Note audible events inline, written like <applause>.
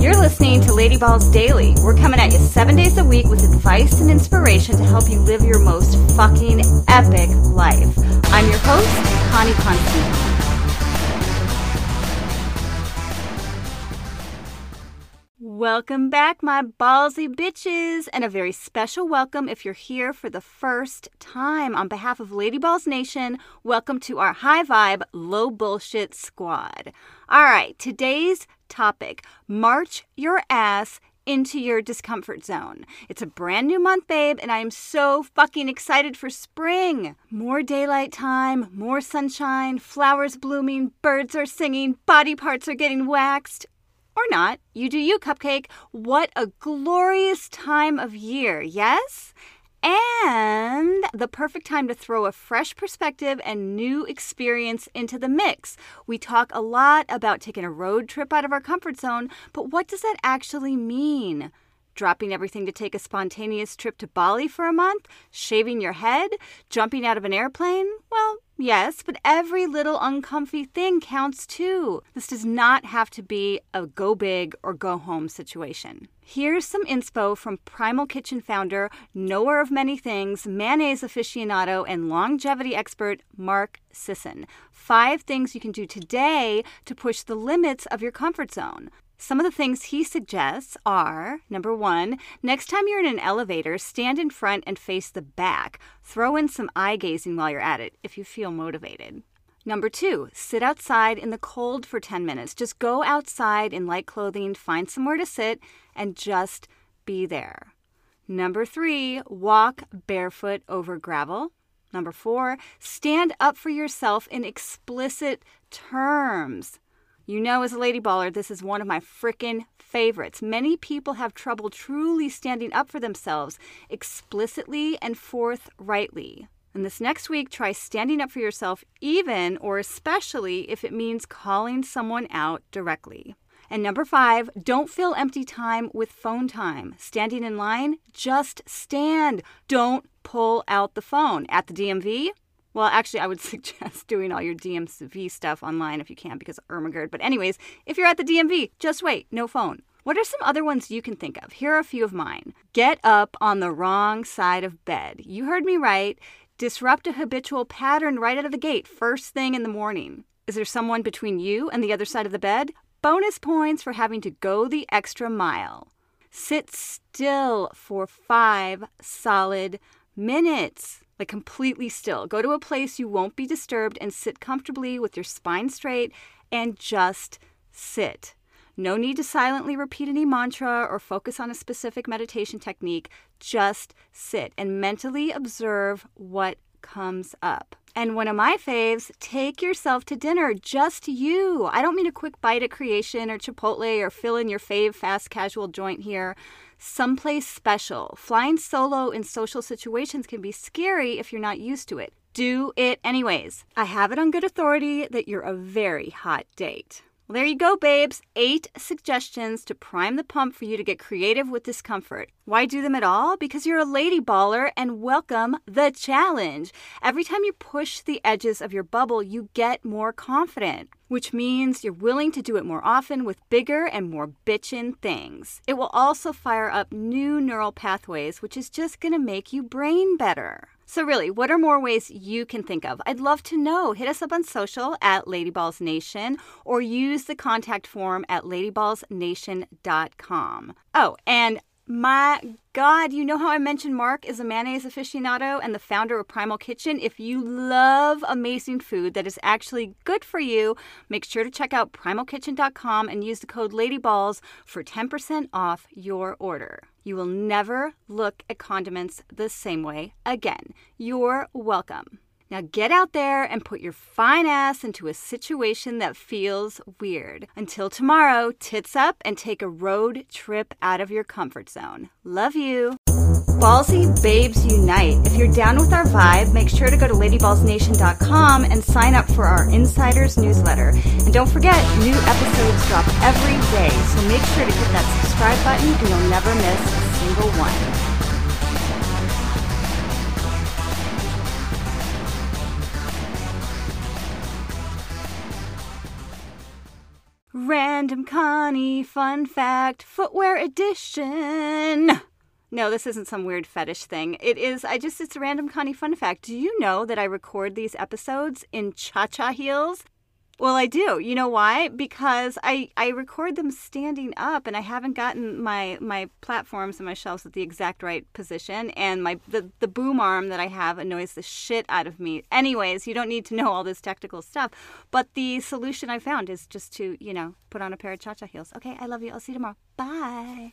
You're listening to Lady Balls Daily. We're coming at you seven days a week with advice and inspiration to help you live your most fucking epic life. I'm your host, Connie Constantine. Welcome back, my ballsy bitches, and a very special welcome if you're here for the first time. On behalf of Lady Balls Nation, welcome to our high vibe, low bullshit squad. All right, today's topic march your ass into your discomfort zone. It's a brand new month, babe, and I am so fucking excited for spring. More daylight time, more sunshine, flowers blooming, birds are singing, body parts are getting waxed. Or not. You do you, Cupcake. What a glorious time of year, yes? And the perfect time to throw a fresh perspective and new experience into the mix. We talk a lot about taking a road trip out of our comfort zone, but what does that actually mean? Dropping everything to take a spontaneous trip to Bali for a month? Shaving your head? Jumping out of an airplane? Well, yes, but every little uncomfy thing counts too. This does not have to be a go big or go home situation. Here's some inspo from Primal Kitchen founder, knower of many things, mayonnaise aficionado, and longevity expert Mark Sisson. Five things you can do today to push the limits of your comfort zone. Some of the things he suggests are number one, next time you're in an elevator, stand in front and face the back. Throw in some eye gazing while you're at it if you feel motivated. Number two, sit outside in the cold for 10 minutes. Just go outside in light clothing, find somewhere to sit, and just be there. Number three, walk barefoot over gravel. Number four, stand up for yourself in explicit terms. You know, as a lady baller, this is one of my frickin' favorites. Many people have trouble truly standing up for themselves explicitly and forthrightly. And this next week, try standing up for yourself, even or especially if it means calling someone out directly. And number five, don't fill empty time with phone time. Standing in line, just stand. Don't pull out the phone. At the DMV, well, actually, I would <laughs> suggest doing all your DMV stuff online if you can because of Ermagerd. But, anyways, if you're at the DMV, just wait, no phone. What are some other ones you can think of? Here are a few of mine. Get up on the wrong side of bed. You heard me right. Disrupt a habitual pattern right out of the gate, first thing in the morning. Is there someone between you and the other side of the bed? Bonus points for having to go the extra mile. Sit still for five solid minutes like completely still. Go to a place you won't be disturbed and sit comfortably with your spine straight and just sit. No need to silently repeat any mantra or focus on a specific meditation technique. Just sit and mentally observe what comes up. And one of my faves, take yourself to dinner, just you. I don't mean a quick bite at creation or Chipotle or fill in your fave fast casual joint here someplace special. Flying solo in social situations can be scary if you're not used to it. Do it anyways. I have it on good authority that you're a very hot date. Well, there you go, babes. Eight suggestions to prime the pump for you to get creative with discomfort. Why do them at all? Because you're a lady baller and welcome the challenge. Every time you push the edges of your bubble, you get more confident, which means you're willing to do it more often with bigger and more bitchin' things. It will also fire up new neural pathways, which is just gonna make you brain better. So, really, what are more ways you can think of? I'd love to know. Hit us up on social at Ladyballs Nation or use the contact form at ladyballsnation.com. Oh, and my God, you know how I mentioned Mark is a mayonnaise aficionado and the founder of Primal Kitchen? If you love amazing food that is actually good for you, make sure to check out primalkitchen.com and use the code LADYBALLS for 10% off your order. You will never look at condiments the same way again. You're welcome. Now get out there and put your fine ass into a situation that feels weird. Until tomorrow, tits up and take a road trip out of your comfort zone. Love you. Ballsy Babes Unite. If you're down with our vibe, make sure to go to ladyballsnation.com and sign up for our Insiders newsletter. And don't forget, new episodes drop every day, so make sure to hit that subscribe button and you'll never miss a single one. Random Connie Fun Fact Footwear Edition. No, this isn't some weird fetish thing. It is, I just, it's a random Connie fun fact. Do you know that I record these episodes in cha cha heels? Well, I do. You know why? Because I, I record them standing up and I haven't gotten my, my platforms and my shelves at the exact right position. And my the, the boom arm that I have annoys the shit out of me. Anyways, you don't need to know all this technical stuff. But the solution I found is just to, you know, put on a pair of cha cha heels. Okay, I love you. I'll see you tomorrow. Bye.